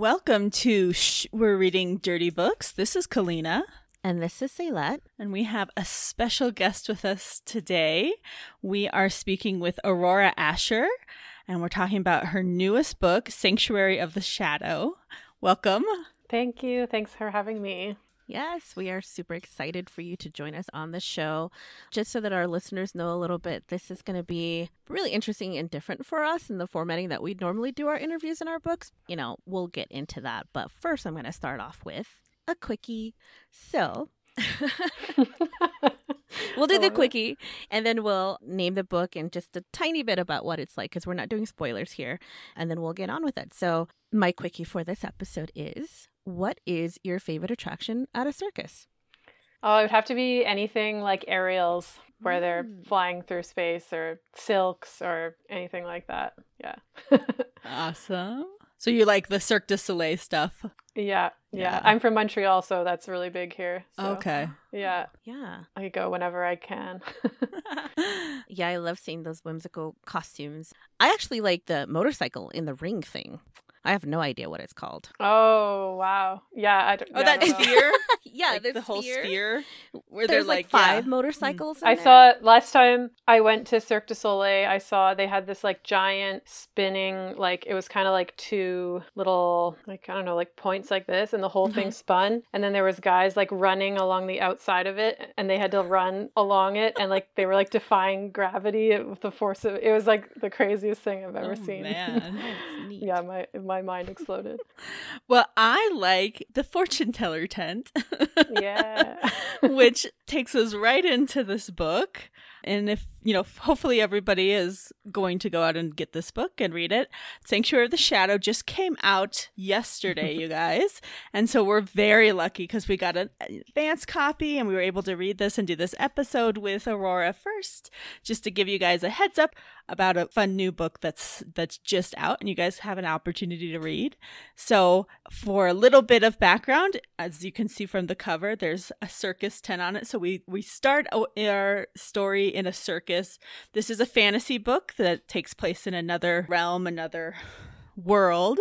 Welcome to Shh, We're Reading Dirty Books. This is Kalina. And this is Ceylette. And we have a special guest with us today. We are speaking with Aurora Ascher, and we're talking about her newest book, Sanctuary of the Shadow. Welcome. Thank you. Thanks for having me. Yes, we are super excited for you to join us on the show. Just so that our listeners know a little bit, this is going to be really interesting and different for us in the formatting that we normally do our interviews in our books. You know, we'll get into that. But first, I'm going to start off with a quickie. So, we'll do the quickie and then we'll name the book and just a tiny bit about what it's like because we're not doing spoilers here. And then we'll get on with it. So, my quickie for this episode is what is your favorite attraction at a circus? Oh, it would have to be anything like aerials where they're Mm. flying through space or silks or anything like that. Yeah. Awesome. So you like the Cirque du Soleil stuff? yeah, yeah. Yeah. I'm from Montreal, so that's really big here. so, Okay. Yeah. Yeah. I go whenever I can. Yeah, I love seeing those whimsical costumes. I actually like the motorcycle in the ring thing. I have no idea what it's called. oh, wow. Yeah. I, d- oh, yeah, I that don't sphere? Yeah, like the whole sphere? Where There's they're like, like, five yeah. Hmm. motorcycles. in I there. saw last time I went to Cirque du Soleil. I saw they had this like giant spinning, like it was kind of like two little, like I don't know, like points like this, and the whole thing mm-hmm. spun. And then there was guys like running along the outside of it, and they had to run along it, and like they were like defying gravity with the force of. It was like the craziest thing I've ever Oh, seen. man. That's neat. yeah, my my mind exploded. Well, I like the fortune teller tent. Yeah. which takes us right into this book. And if, you know, hopefully everybody is going to go out and get this book and read it. Sanctuary of the Shadow just came out yesterday, you guys. And so we're very lucky because we got an advance copy and we were able to read this and do this episode with Aurora first, just to give you guys a heads up about a fun new book that's that's just out and you guys have an opportunity to read. So, for a little bit of background, as you can see from the cover, there's a circus tent on it. So we we start our story in a circus. This is a fantasy book that takes place in another realm, another world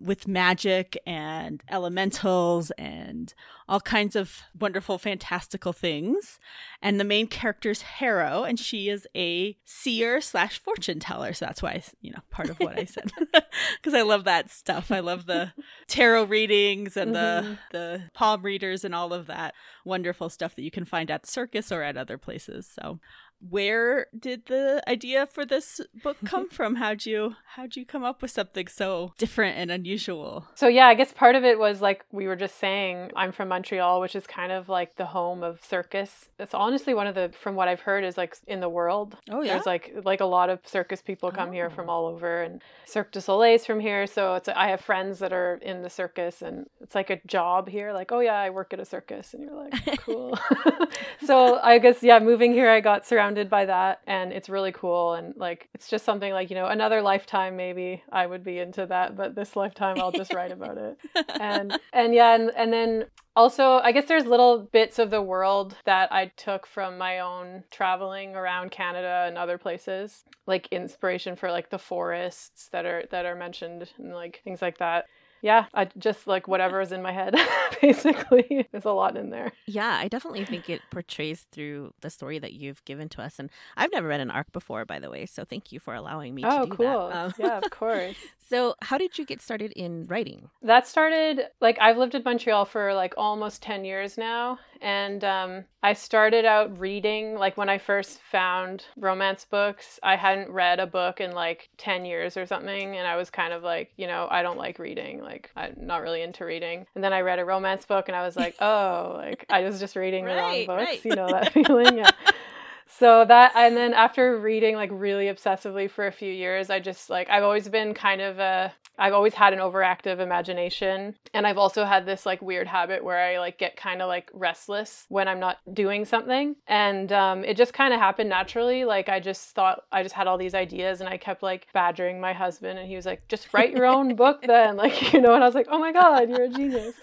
with magic and elementals and all kinds of wonderful fantastical things and the main character's Harrow, and she is a seer slash fortune teller. So that's why, you know, part of what I said, because I love that stuff. I love the tarot readings and the mm-hmm. the palm readers and all of that wonderful stuff that you can find at the circus or at other places. So. Where did the idea for this book come from? How'd you how'd you come up with something so different and unusual? So yeah, I guess part of it was like we were just saying, I'm from Montreal, which is kind of like the home of circus. It's honestly one of the from what I've heard is like in the world. Oh yeah, There's like like a lot of circus people come here Oh. from all over and Cirque du Soleil's from here. So it's I have friends that are in the circus and it's like a job here. Like, oh yeah, I work at a circus and you're like, cool. so I guess yeah, moving here I got surrounded by that and it's really cool and like it's just something like, you know, another lifetime maybe I would be into that, but this lifetime I'll just write about it. And and yeah and, and then also i guess there's little bits of the world that i took from my own traveling around canada and other places like inspiration for like the forests that are that are mentioned and like things like that yeah i just like whatever is in my head basically there's a lot in there Yeah, I definitely think it portrays through the story that you've given to us. And I've never read an arc before, by the way. So thank you for allowing me oh to do cool that. Um, yeah of course so, how did you get started in writing? that started like I've lived in Montreal for like almost 10 years now and um, I started out reading like when I first found romance books I hadn't read a book in like 10 years or something and I was kind of like you know I don't like reading like I'm not really into reading and then I read a romance book and I was like oh like I was just reading the wrong books right. you know that feeling yeah so that and then after reading like really obsessively for a few years i just like i've always been kind of a i've always had an overactive imagination and i've also had this like weird habit where i like get kind of like restless when i'm not doing something and um, it just kind of happened naturally like i just thought i just had all these ideas and i kept like badgering my husband and he was like just write your own book then like you know and i was like oh my god you're a genius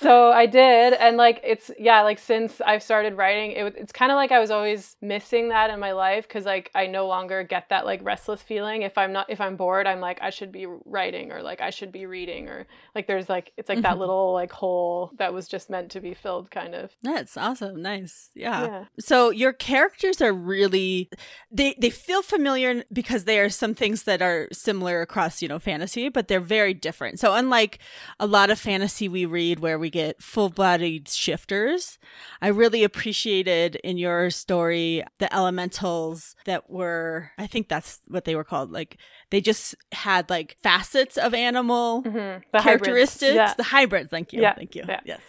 so I did, and like it's yeah, like since I've started writing, it, it's kind of like I was always missing that in my life because like I no longer get that like restless feeling. If I'm not, if I'm bored, I'm like I should be writing or like I should be reading or like there's like it's like that mm-hmm. little like hole that was just meant to be filled, kind of. That's awesome, nice, yeah. yeah. So your characters are really they they feel familiar because they are some things that are similar across you know fantasy, but they're very different. So unlike a lot of fantasy we read where we get full bodied shifters, I really appreciated in your story the elementals that were, I think that's what they were called. Like they just had like facets of animal mm-hmm. characteristics. Yeah. The hybrids. Thank you. Yeah. Thank you. Yeah. Yes.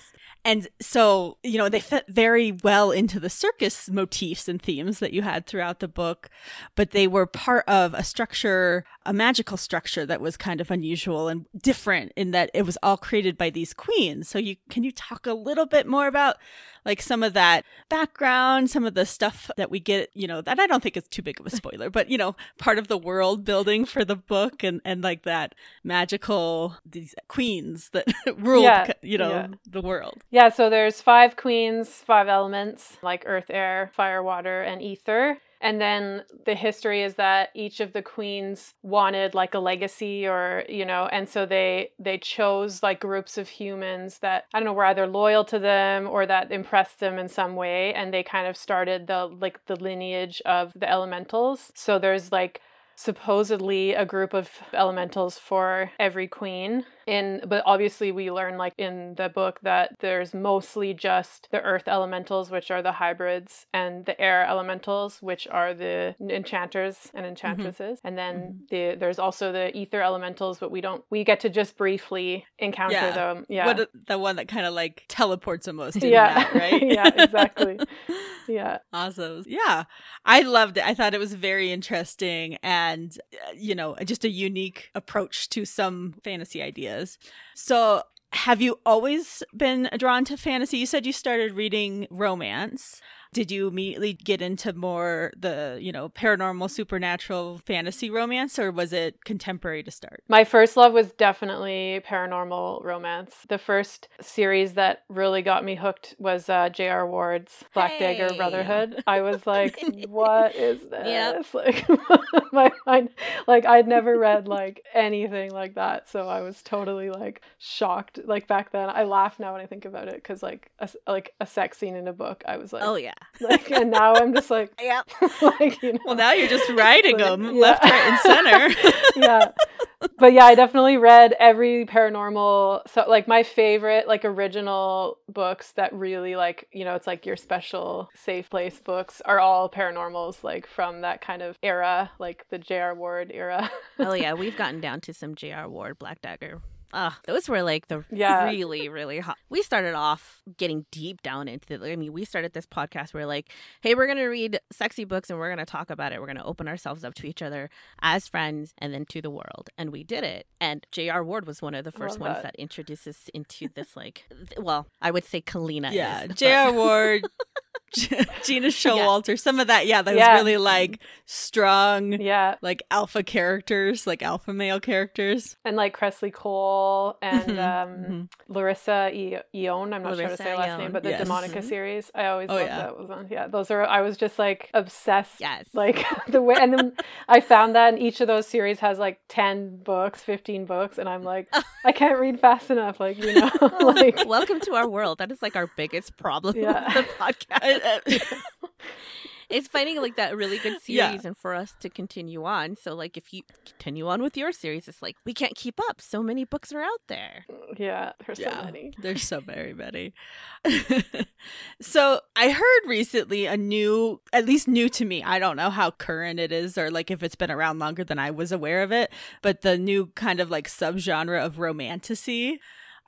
And so, you know, they fit very well into the circus motifs and themes that you had throughout the book, but they were part of a structure, a magical structure that was kind of unusual and different in that it was all created by these queens. So you can you talk a little bit more about like some of that background, some of the stuff that we get, you know, that I don't think is too big of a spoiler, but you know, part of the world building for the book and and like that magical these queens that ruled, yeah, you know, yeah. the world. Yeah, so there's five queens, five elements like earth, air, fire, water, and ether. And then the history is that each of the queens wanted like a legacy or, you know, and so they they chose like groups of humans that I don't know were either loyal to them or that impressed them in some way and they kind of started the like the lineage of the elementals. So there's like supposedly a group of elementals for every queen in but obviously we learn like in the book that there's mostly just the earth elementals which are the hybrids and the air elementals which are the enchanters and enchantresses. Mm-hmm. and then mm-hmm. the there's also the ether elementals but we don't we get to just briefly encounter yeah. them. Yeah. what, the one that kind of like teleports almost yeah. out, right? Yeah exactly. Yeah. Awesome. Yeah. I loved it. I thought it was very interesting and uh, you know just a unique approach to some fantasy ideas is. So, have you always been drawn to fantasy? You said you started reading romance did you immediately get into more the you know paranormal supernatural fantasy romance or was it contemporary to start? My first love was definitely paranormal romance. The first series that really got me hooked was uh, j.r ward's black hey. dagger brotherhood. I was like what is this? Yep. like my mind like i'd never read like anything like that so i was totally like shocked. Like back then i laugh now when i think about it because like a, like a sex scene in a book i was like oh yeah like, and now I'm just like, yep. like, you know, well, now you're just writing like, them yeah. left, right, and center. yeah. But yeah, I definitely read every paranormal. So, like, my favorite, like, original books that really, like, you know, it's like your special safe place books are all paranormals, like, from that kind of era, like the J.R. Ward era. oh, yeah. We've gotten down to some J.R. Ward Black Dagger Ah, those were like the yeah. really, really hot. We started off getting deep down into the. I mean, we started this podcast where like, hey, we're gonna read sexy books and we're gonna talk about it. We're gonna open ourselves up to each other as friends and then to the world, and we did it. And J.R. Ward was one of the first ones that. that introduced us into this like, well, I would say Kalina. Yeah, J.R. Ward. Gena Showalter, yeah. some of that, yeah, that yeah. was really like strong, yeah, like alpha characters, like alpha male characters, and like Kresley Cole and mm-hmm. Um, mm-hmm. Larissa e- Eon. I'm not Larissa sure how to say her last name, but the yes. Demonica mm-hmm. series, I always oh, loved yeah. that was on. Yeah, those are. I was just like obsessed. Yes, like the way, and then I found that, and each of those series has like ten books, fifteen books, and I'm like, I can't read fast enough. Like you know, like welcome to our world. That is like our biggest problem yeah. with the podcast. it's finding like that really good series yeah. and for us to continue on. So like if you continue on with your series, it's like we can't keep up. So many books are out there. Mm, yeah, there's yeah, so many. There's so very many. so I heard recently a new at least new to me. I don't know how current it is or like if it's been around longer than I was aware of it, but the new kind of like subgenre of romantasy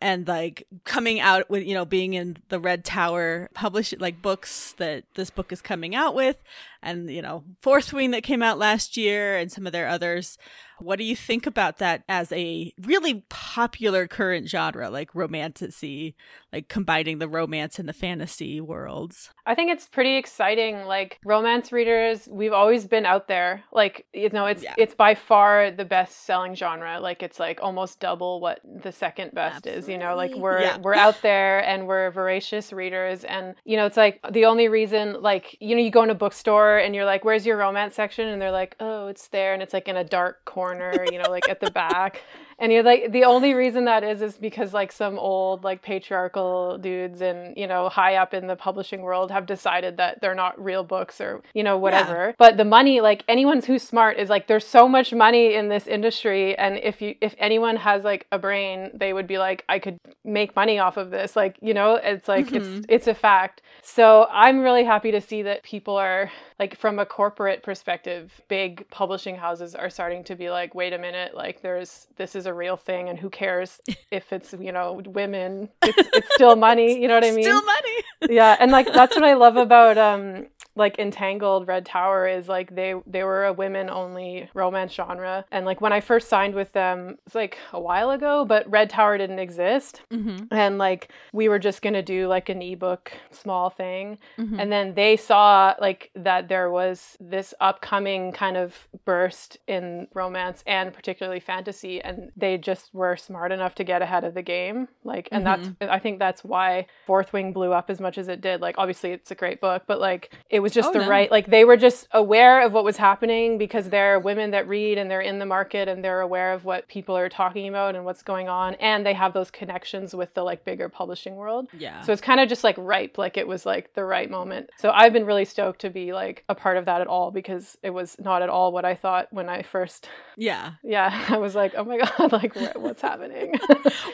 and like coming out with you know being in the red tower publish like books that this book is coming out with and you know Fourth Wing that came out last year and some of their others. What do you think about that as a really popular current genre, like romantasy, like combining the romance and the fantasy worlds? I think it's pretty exciting. Like romance readers, we've always been out there. Like you know, it's yeah. it's by far the best selling genre. Like it's like almost double what the second best Absolutely. is. You know, like we're yeah. we're out there and we're voracious readers, and you know, it's like the only reason, like you know, you go in a bookstore and you're like, "Where's your romance section?" and they're like, "Oh, it's there," and it's like in a dark corner you know, like at the back. And you're like, the only reason that is is because like some old like patriarchal dudes and you know high up in the publishing world have decided that they're not real books or you know whatever. Yeah. But the money, like anyone who's smart is like, there's so much money in this industry, and if you if anyone has like a brain, they would be like, I could make money off of this. Like you know, it's like mm-hmm. it's it's a fact. So I'm really happy to see that people are like from a corporate perspective, big publishing houses are starting to be like, wait a minute, like there's this is a real thing, and who cares if it's you know women? It's, it's still money. You know what I mean? Still money. yeah, and like that's what I love about um like entangled red tower is like they they were a women only romance genre and like when i first signed with them it's like a while ago but red tower didn't exist mm-hmm. and like we were just gonna do like an ebook small thing mm-hmm. and then they saw like that there was this upcoming kind of burst in romance and particularly fantasy and they just were smart enough to get ahead of the game like and mm-hmm. that's i think that's why fourth wing blew up as much as it did like obviously it's a great book but like it was just oh, the no. right like they were just aware of what was happening because they're women that read and they're in the market and they're aware of what people are talking about and what's going on and they have those connections with the like bigger publishing world. Yeah. So it's kind of just like ripe like it was like the right moment. So i've been really stoked to be like a part of that at all because it was not at all what i thought when i first yeah. Yeah i was like oh my god like what's happening?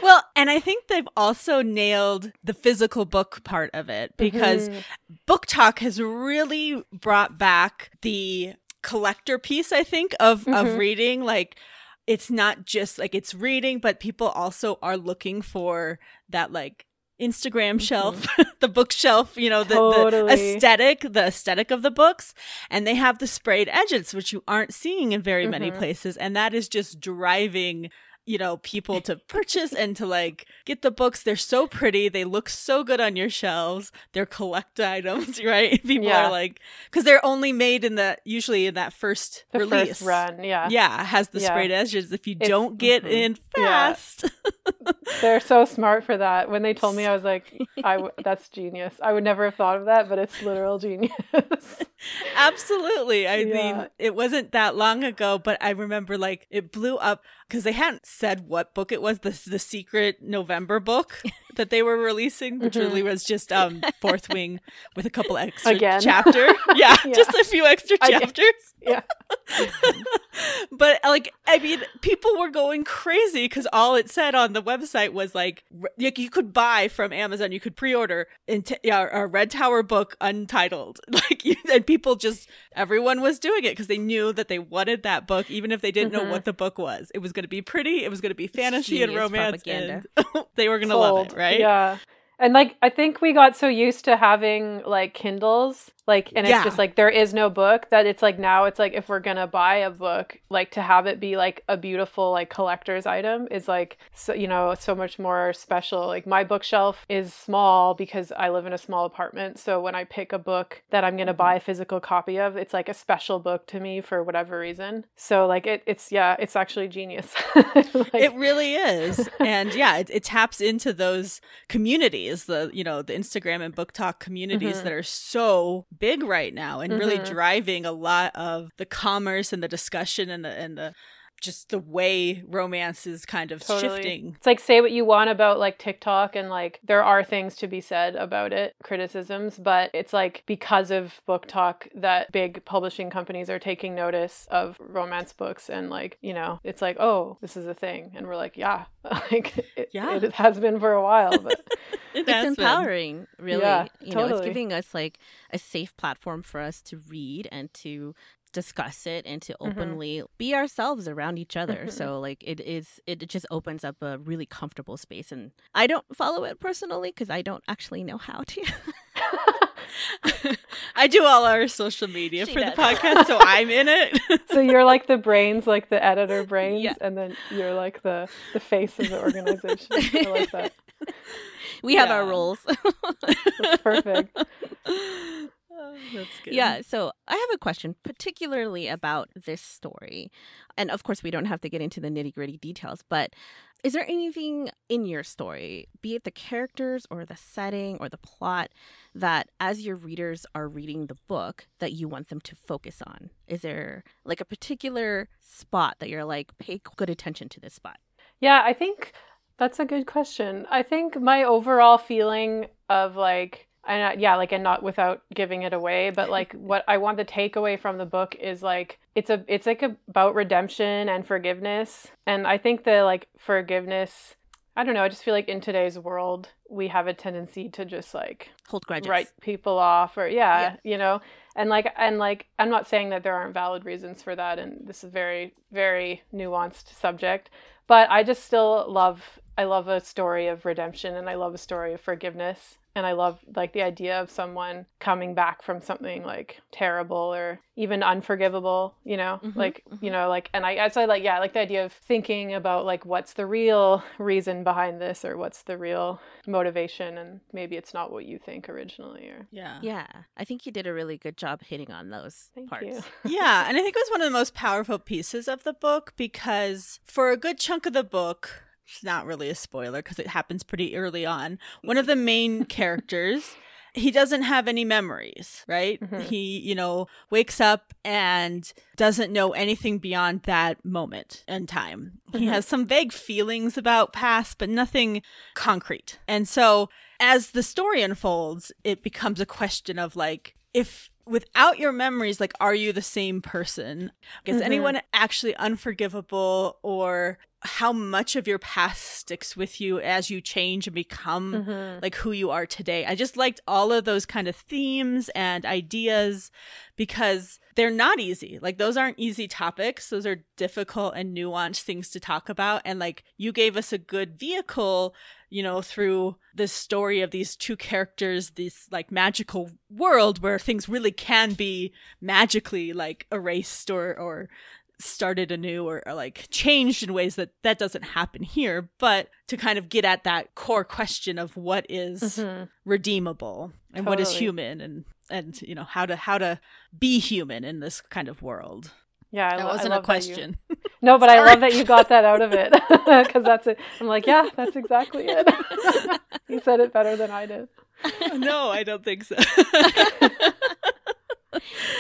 Well and i think they've also nailed the physical book part of it because mm-hmm. BookTok has really really brought back the collector piece i think of mm-hmm. of reading like it's not just like it's reading but people also are looking for that like Instagram mm-hmm. shelf, the bookshelf, you know, the, totally. the, aesthetic, the aesthetic of the books. And they have the sprayed edges, which you aren't seeing in very mm-hmm. many places. And that is just driving you know, people to purchase and to like get the books. They're so pretty. They look so good on your shelves. They're collect items, right? People yeah. are like, because they're only made in the usually in that first the release first run. Yeah, yeah, has the yeah. sprayed edges. If you it's, don't get mm-hmm. in fast, yeah. they're so smart for that. When they told me, I was like, I w- that's genius. I would never have thought of that, but it's literal genius. Absolutely. I mean, it wasn't that long ago, but I remember like it blew up because they hadn't said what book it was the the secret November book that they were releasing, which mm-hmm. really was just um Fourth Wing with a couple extra Again. chapter. Yeah, yeah, just a few extra chapters. Yeah. but like I mean, people were going crazy because all it said on the website was like, like you could buy from Amazon, you could pre-order into yeah, a Red Tower book untitled, like and people just everyone was doing it because they knew that they wanted that book, even if they didn't mm-hmm. know what the book was. It was going to be pretty, it was going to be fantasy and romance, propaganda. and they were going to love it, right? Yeah. And like I think we got so used to having like Kindles like and it's yeah. just like there is no book that it's like now it's like if we're gonna buy a book like to have it be like a beautiful like collector's item is like so you know so much more special. Like my bookshelf is small because i live in a small apartment. So when i pick a book that i'm gonna buy a physical copy of it's like a special book to me for whatever reason. So like it, it's yeah it's actually genius. Like... it really is. And yeah it, it, taps into those communities the you know the instagram and BookTok communities mm-hmm. that are so big right now and mm-hmm. really driving a lot of the commerce and the discussion and the and the just the way romance is kind of totally. shifting. It's like say what you want about like TikTok and like there are things to be said about it, criticisms, but it's like because of BookTok that big publishing companies are taking notice of romance books and like, you know, it's like, "Oh, this is a thing." And we're like, "Yeah." like it, yeah. it has been for a while, but it it's empowering, been. really. Yeah, you totally. know, it's giving us like a safe platform for us to read and to discuss it and to mm-hmm. openly mm-hmm. be ourselves around each other. Mm-hmm. So like it is it just opens up a really comfortable space and I don't follow it personally cuz I don't actually know how to. I do all our social media She for the podcast, so I'm in it. So you're like the brains, like the editor brains, Yeah. and then you're like the the face of the organization. I like that. We have our Yeah. roles. That's perfect. Oh, that's good. Yeah, so I have a question, particularly about this story. And of course, we don't have to get into the nitty gritty details, but is there anything in your story, be it the characters or the setting or the plot, that as your readers are reading the book, that you want them to focus on? Is there like a particular spot that you're like, pay good attention to this spot? Yeah, I think that's a good question. I think my overall feeling of like, and uh, yeah, like, and not without giving it away, but like, what I want the takeaway from the book is like, it's a, it's like about redemption and forgiveness, and I think the like forgiveness. I don't know. I just feel like in today's world, we have a tendency to just like Hold grudges. write people off or yeah, Yeah. you know and like and like i'm not saying that there aren't valid reasons for that and this is a very very nuanced subject but i just still love i love a story of redemption and i love a story of forgiveness and i love like the idea of someone coming back from something like terrible or even unforgivable you know Mhm, like mhm. you know like and i so like yeah I like the idea of thinking about like what's the real reason behind this or what's the real motivation and maybe it's not what you think originally or Yeah. Yeah, I think you did a really good job hitting on those Thank parts. you. yeah, and I think it was one of the most powerful pieces of the book because for a good chunk of the book, it's not really a spoiler because it happens pretty early on. One of the main characters, he doesn't have any memories, right? Mhm. He, you know, wakes up and doesn't know anything beyond that moment and time. He Mhm. has some vague feelings about past, but nothing concrete. And so as the story unfolds, it becomes a question of like, if without your memories, like, are you the same person? Is Mhm. anyone actually unforgivable or how much of your past sticks with you as you change and become Mhm. like who you are today. I just liked all of those kind of themes and ideas because they're not easy. Like those aren't easy topics. Those are difficult and nuanced things to talk about and like you gave us a good vehicle, you know, through the story of these two characters, this like magical world where things really can be magically like erased or or started anew or, or like changed in ways that that doesn't happen here but to kind of get at that core question of what is Mhm. redeemable and what is human and and you know how to how to be human in this kind of world Yeah, I that lo- I wasn't a that you- question No, but I love that you got that out of it because that's it. I'm like, yeah, that's exactly it. you said it better than I did. no i don't think so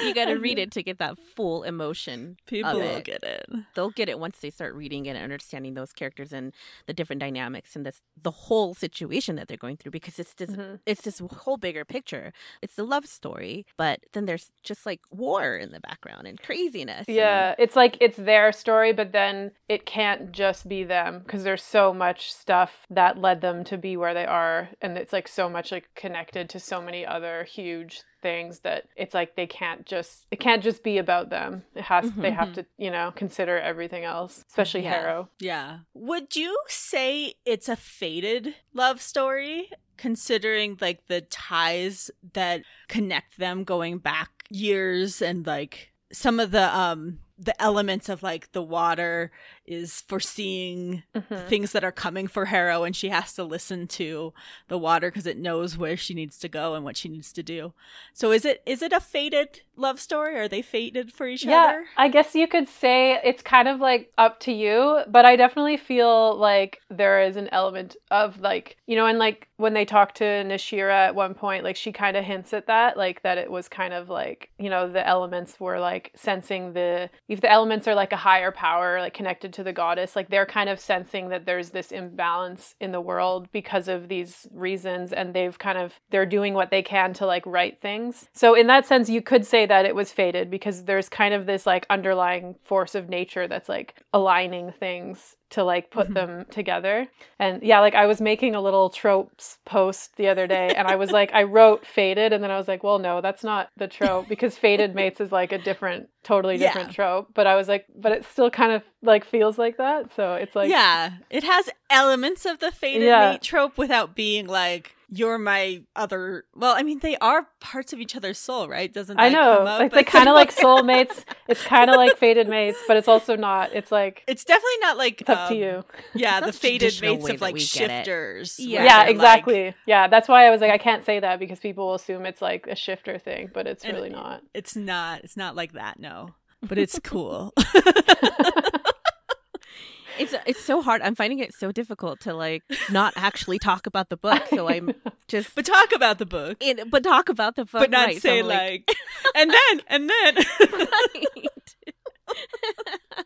You got to read it to get that full emotion. people will get it They'll get it once they start reading and understanding those characters and the different dynamics and this the whole situation that they're going through because it's this Mhm. it's this whole bigger picture. It's the love story, but then there's just like war in the background and craziness. and- Yeah, it's like it's their story, but then it can't just be them because there's so much stuff that led them to be where they are, and it's like so much like connected to so many other huge things that it's like they can't just it can't just be about them. It has they have Mhm. to you know consider everything else, especially Yeah. Harrow. yeah would you say it's a fated love story considering like the ties that connect them going back years and like some of the um the elements of like the water is foreseeing Mhm. things that are coming for Harrow and she has to listen to the water because it knows where she needs to go and what she needs to do. So is it is it a fated love story? Are they fated for each yeah, other? I guess you could say it's kind of like up to you, but I definitely feel like there is an element of like, you know, and like when they talk to Nishira at one point, like she kind of hints at that, like that it was kind of like, you know, the elements were like sensing the, if the elements are like a higher power, like connected to the goddess, like they're kind of sensing that there's this imbalance in the world because of these reasons and they've kind of, they're doing what they can to like right things. So in that sense, you could say that it was fated because there's kind of this like underlying force of nature that's like aligning things to like put Mhm. them together. And yeah, like I was making a little tropes post the other day and I was like, I wrote fated and then I was like, well, no, that's not the trope because fated mates is like a different, totally Yeah. different trope. But I was like, but it still kind of like feels like that. So it's like, yeah, it has elements of the fated Yeah. mate trope without being like you're my other. Well, I mean, they are parts of each other's soul, right? Doesn't I know, come up like they kind of like point? soulmates. It's kind of like fated mates, but it's also not. It's like It's definitely not like it's up to um, you. Yeah, the not fated mates way of like we shifters. Yeah. Yeah, they're, like- exactly. yeah, that's why I was like, I can't say that because people will assume it's like a shifter thing, but it's really it- not. it's not. It's not like that. No, but it's cool. It's it's so hard. I'm finding it so difficult to like not actually talk about the book. So I'm just but talk about the book. in, but talk about the book, but not right, say I'm like, and then and then Right.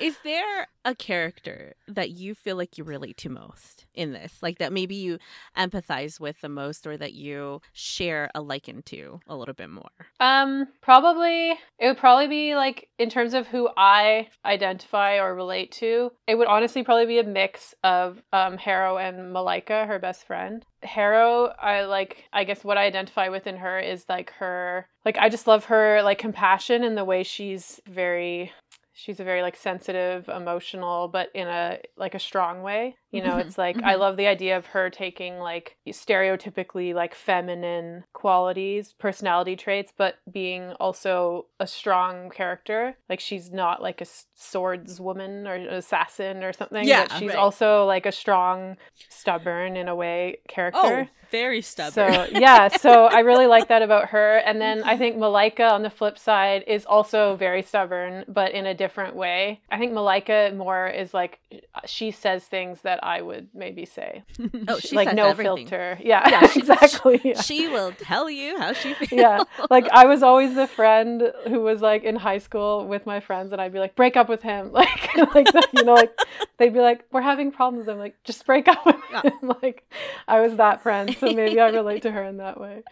Is there a character that you feel like you relate to most in this? Like that maybe you empathize with the most or that you share a liken to a little bit more? Um, probably it would probably be like in terms of who I identify or relate to. It would honestly probably be a mix of um Harrow and Malika, her best friend. Harrow, I like I guess what I identify with in her is like her like I just love her like compassion and the way she's very she's a very like sensitive, emotional, but in a like a strong way. You know, Mhm, it's like I mhm. love the idea of her taking like stereotypically like feminine qualities, personality traits, but being also a strong character. Like she's not like a swordswoman or an assassin or something. Yeah, but she's right. also like a strong, stubborn in a way character. oh, very stubborn. So yeah, so I really like that about her. And then I think Malika on the flip side is also very stubborn, but in a different way. I think Malika more is like she says things that I would maybe say. Oh, she like says no everything. filter. Yeah, Yeah, she- exactly. Yeah. She will tell you how she feels. yeah, like I was always the friend who was like in high school with my friends, and I'd be like, "Break up with him," like, like that, you know, like they'd be like, "We're having problems." I'm like, "Just break up with Yeah. him." Like, I was that friend, so maybe I relate to her in that way.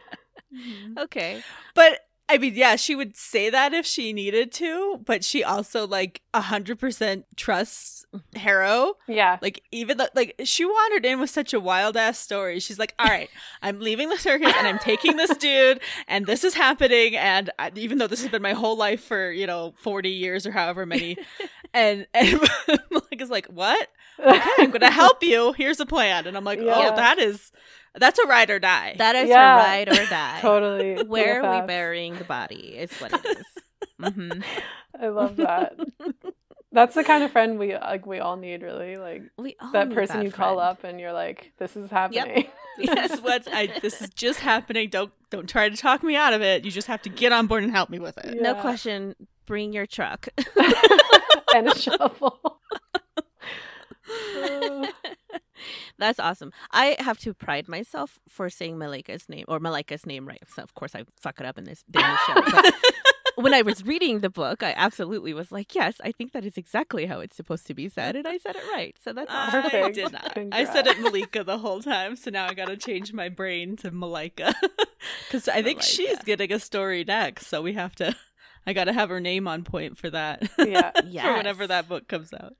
Mm-hmm. okay. But I mean, yeah, she would say that if she needed to, but she also like a hundred percent trusts Harrow. Yeah, Like even though like she wandered in with such a wild ass story. She's like, "All right, I'm leaving the circus and I'm taking this dude, and this is happening. And I, even though this has been my whole life for you know forty years or however many, and and like is like, what? Okay, I'm gonna help you. Here's a plan. And I'm like, oh, Yeah. oh, that is that's a ride or die. That is Yeah. your ride or die. totally. Where are we burying the body is what it is. hmm I love that. That's the kind of friend we like. We all need, really. Like We all that person that you call up and you're like, "This is happening." this is what I this is just happening. Don't don't try to talk me out of it. You just have to get on board and help me with it. No question. Bring your truck. and a shovel. Uh, That's awesome. I have to pride myself for saying Malika's name or Malika's name right. So of course I fuck it up in this damn show. But when I was reading the book, I absolutely was like, yes, I think that is exactly how it's supposed to be said, and I said it right. So that's awesome. I did not. I said it Malika the whole time, so now I got to change my brain to Malika because I think she's getting a story next. So we have to. I got to have her name on point for that. yeah. Yeah. For whenever that book comes out.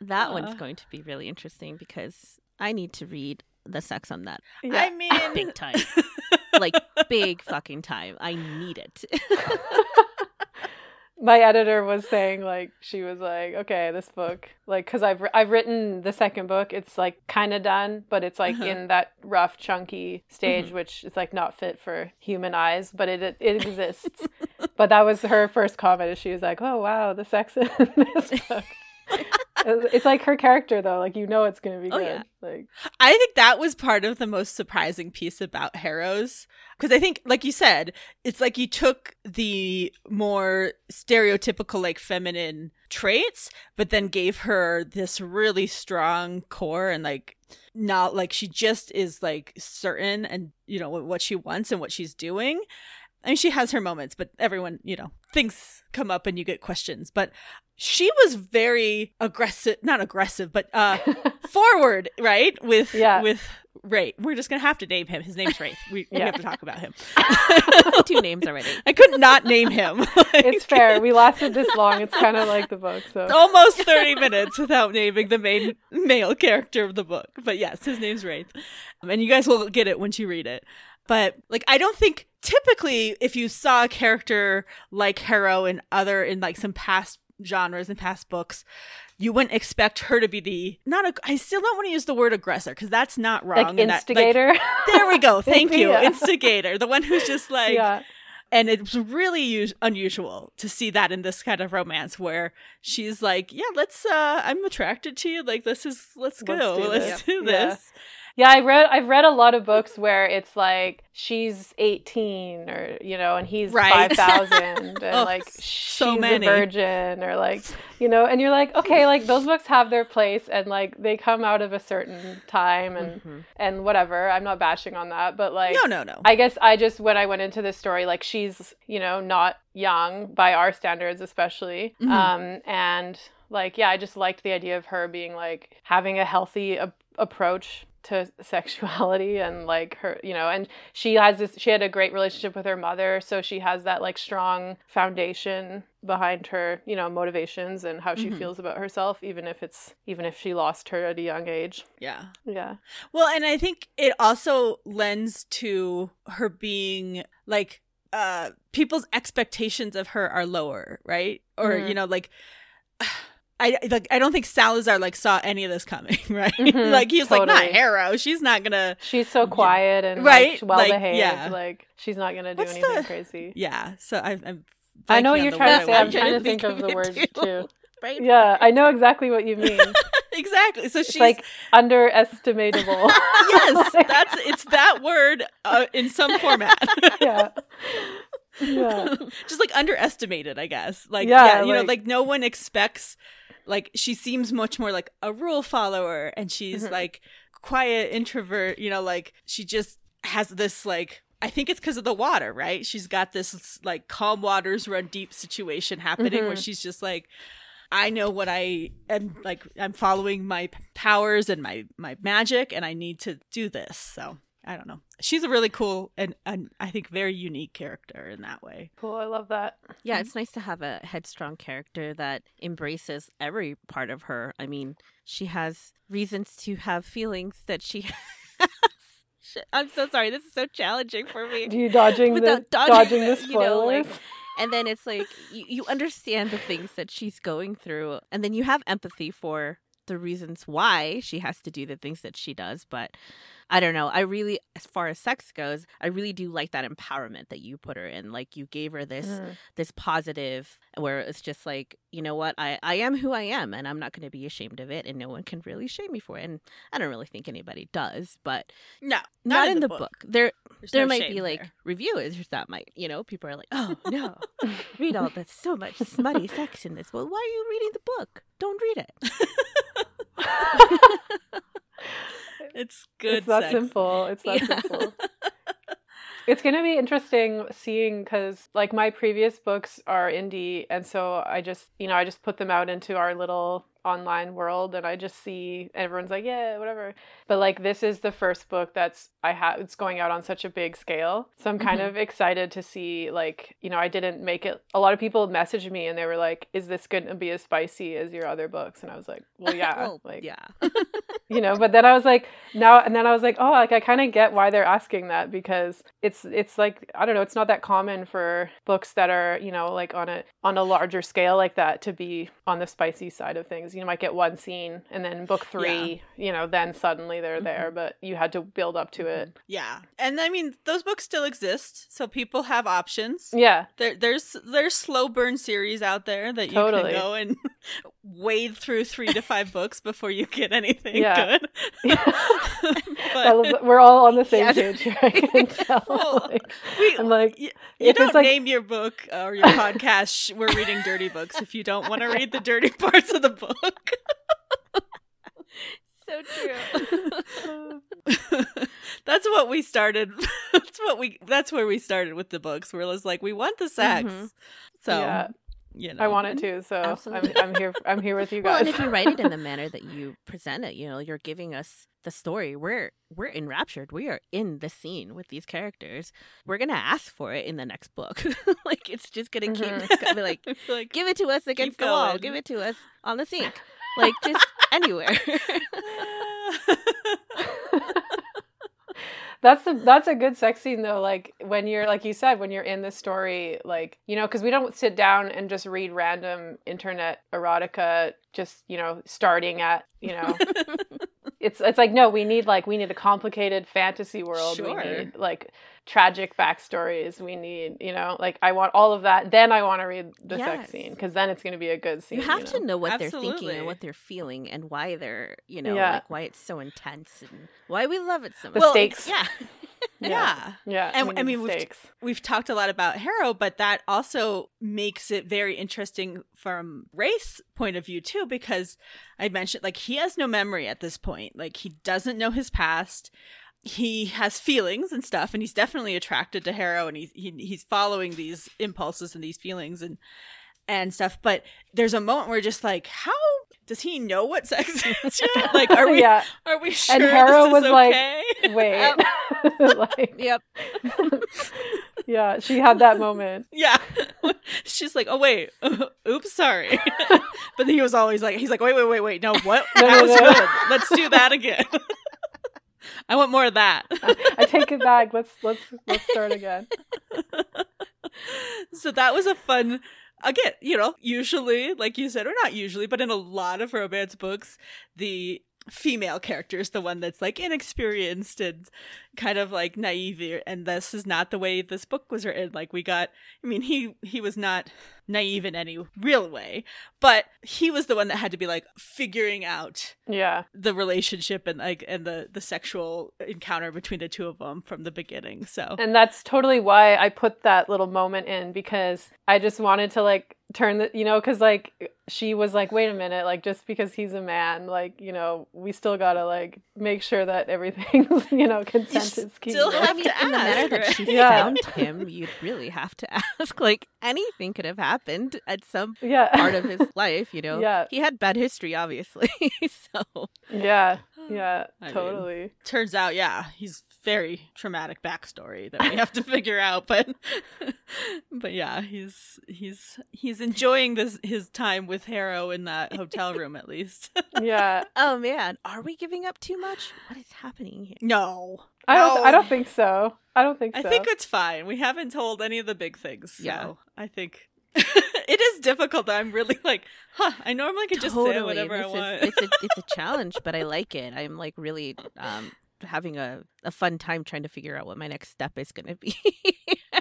That Uh. one's going to be really interesting because I need to read the sex on that Yeah. I mean, big time. like big fucking time. I need it. My editor was saying like she was like okay this book like because i've i've written the second book. It's like kind of done but it's like Uh-huh. in that rough chunky stage which is like not fit for human eyes but it it, it exists. But that was her first comment is she was like oh wow the sex in this book it's like her character though like you know it's gonna be Oh, good yeah. like I think that was part of the most surprising piece about Harrow's. Because I think, like you said, it's like you took the more stereotypical, like feminine traits, but then gave her this really strong core and like not like she just is like certain and, you know, what she wants and what she's doing. I mean, she has her moments, but everyone, you know, things come up and you get questions. But she was very aggressive, not aggressive, but uh forward, right? With Yeah. with Wraith. We're just gonna have to name him. His name's Wraith. We, we Yeah. have to talk about him. Two names already. I could not name him. it's fair we lasted this long it's kind of like the book so Almost 30 minutes without naming the main male character of the book. But yes, his name's Wraith. Um, and you guys will get it once you read it. But like I don't think typically if you saw a character like Harrow and other in like some past genres and past books, you wouldn't expect her to be the not a. I still don't want to use the word aggressor because that's not wrong. like and that- like, instigator. there we go. Thank you, Yeah. instigator, the one who's just like. yeah. And it's really us- unusual to see that in this kind of romance where she's like, "Yeah, let's. uh I'm attracted to you. Like, this is. Let's go. Let's do Let's this." do this." Yeah, I read I've read a lot of books where it's like she's 18 or you know and he's Right. 5000 and Oh, like so she's many. a virgin or like you know and you're like okay like those books have their place and like they come out of a certain time and Mhm. and whatever. I'm not bashing on that, but like No, no, no. I guess I just when I went into this story, like she's you know not young by our standards, especially, Mhm. um, and like yeah, I just liked the idea of her being like having a healthy a- approach to sexuality and like her you know and she has this she had a great relationship with her mother so she has that like strong foundation behind her you know motivations and how she Mhm. feels about herself even if it's even if she lost her at a young age yeah. yeah Well, and I think it also lends to her being like uh people's expectations of her are lower, right? Or Mhm. you know, like I like I don't think Salazar like saw any of this coming, right? Mhm, like he's was like not totally. Harrow. She's not gonna She's so quiet and Right, like, well like, behaved. yeah. Like she's not gonna do What's anything the- crazy. Yeah. So I I'm I know what you're trying to say. I'm trying to think of of the it word too. too. Right? Yeah, I know exactly what you mean. exactly. So she's It's like underestimatable. yes, Like- that's it's that word uh, in some format. yeah. Yeah. just like underestimated, I guess. Like Yeah, yeah, you know, like- like no one expects. Like she seems much more like a rule follower, and she's Mhm. like quiet introvert. You know, like she just has this like. I think it's because of the water, right? She's got this like calm waters run deep situation happening where Mhm. she's just like, I know what I am like. I'm following my powers and my my magic, and I need to do this. So I don't know. She's a really cool and, and I think very unique character in that way. Cool. I love that. Yeah, it's nice to have a headstrong character that embraces every part of her. I mean, she has reasons to have feelings that she has. I'm so sorry. This is so challenging for me. Do you dodging the Without dodging dodging, the- the you know, like- And then it's like you, you understand the things that she's going through, and then you have empathy for the reasons why she has to do the things that she does. But I don't know. I really, as far as sex goes, I really do like that empowerment that you put her in. Like you gave her this Mhm. this positive where it's just like you know what i i am who i am and i'm not going to be ashamed of it and no one can really shame me for it and i don't really think anybody does but No, not, in, the, book. there There's there no might be like there. reviewers that might you know people are like oh no read all that so much smutty sex in this well why are you reading the book don't read it It's good. It's that sex. simple. It's that Yeah. simple. It's going to be interesting seeing because, like, my previous books are indie, and so I just, you know, I just put them out into our little online world, and I just see everyone's like, yeah, whatever. But like, this is the first book that's I have. It's going out on such a big scale, so I'm kind Mhm. of excited to see, like, you know, I didn't make it. A lot of people messaged me, and they were like, "Is this going to be as spicy as your other books?" And I was like, "Well, yeah, well, like, yeah you know but then i was like now and then i was like oh like i kind of get why they're asking that because it's it's like i don't know it's not that common for books that are you know like on a on a larger scale like that to be on the spicy side of things you might get one scene and then book three you know then suddenly they're mm-hmm. there but you had to build up to mm-hmm. it. Yeah, and I mean those books still exist, so people have options. yeah. There, there's there's slow burn series out there that you Totally. can go and wade through three to five books before you get anything Yeah. good. But we're all on the same Yes. page here i can tell Well, Like, we, i'm like you, you don't like- name your book or your podcast. We're reading dirty books if you don't want to read the dirty parts of the book. so true that's what we started. that's what we. That's where we started with the books. We're was like, we want the sex. Mhm. So Yeah. You know, i want it too so I'm, Absolutely. I'm here i'm here with you guys. Well, guys and if you write it in the manner that you present it, you know, you're giving us the story. We're we're enraptured. We are in the scene with these characters. We're gonna ask for it in the next book. like it's just gonna keep Mhm. it's gonna be like, like give it to us against the wall. Give it to us on the sink. Like just anywhere. That's the that's a good sex scene though. Like when you're like you said, when you're in the story, like you know, because we don't sit down and just read random internet erotica, just you know, starting at you know. it's it's like no, we need like we need a complicated fantasy world. Sure. We need like tragic backstories. We need you know like I want all of that. Then I want to read the Yes. sex scene because then it's going to be a good scene. You have to know what they're thinking and what they're feeling and why they're, you know, Yeah. like why it's so intense and why we love it so much. The Well, stakes. Yeah. Yeah. Yeah, And- we I mean, we've- We've talked a lot about Harrow, but that also makes it very interesting from Wraith's point of view too, because I mentioned like he has no memory at this point. Like he doesn't know his past. He has feelings and stuff, and he's definitely attracted to Harrow, and he's he, he's following these impulses and these feelings and and stuff. But there's a moment where just like, how does he know what sex is? yet? like, are we yeah. are we sure And Harrow this is was like, okay? Wait. Um, like, Yep. yeah, she had that moment. Yeah. She's like, oh, wait. Oops, sorry. but he was always like, he's like, wait, wait, wait, wait. No, what? No, that no, was no. good. Let's do that again. I want more of that. I take it back. Let's let's let's start again. so that was a fun. Again, you know, usually, like you said, or not usually, but in a lot of romance books, the female character is the one that's like inexperienced and kind of like naive and this is not the way this book was written like we got i mean he he was not naive in any real way but he was the one that had to be like figuring out Yeah. the relationship and like and the the sexual encounter between the two of them from the beginning so And that's totally why I put that little moment in because I just wanted to like turn the you know cuz like she was like wait a minute like just because he's a man like you know we still got to like make sure that everything's you know consent is key. still right? have to in the manner that she Yeah. found him, you'd really have to ask. Like anything could have happened at some yeah. part of his life, you know. Yeah. He had bad history, obviously. so yeah. Yeah, I mean, totally. turns out yeah he's very traumatic backstory that we have to figure out but but yeah he's he's he's enjoying this his time with harrow in that hotel room at least yeah. Oh man, are we giving up too much? What is happening here? no I don't No. I don't think so. I don't think So. i think it's fine we haven't told any of the big things so Yeah. i think it is difficult i'm really like huh i normally could just say whatever this i is- want it's a it's a challenge, but I like it. I'm like really um having a, a fun time trying to figure out what my next step is gonna be.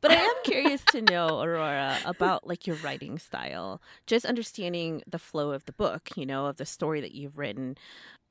but I am curious to know, Aurora, about like your writing style. Just understanding the flow of the book, you know, of the story that you've written.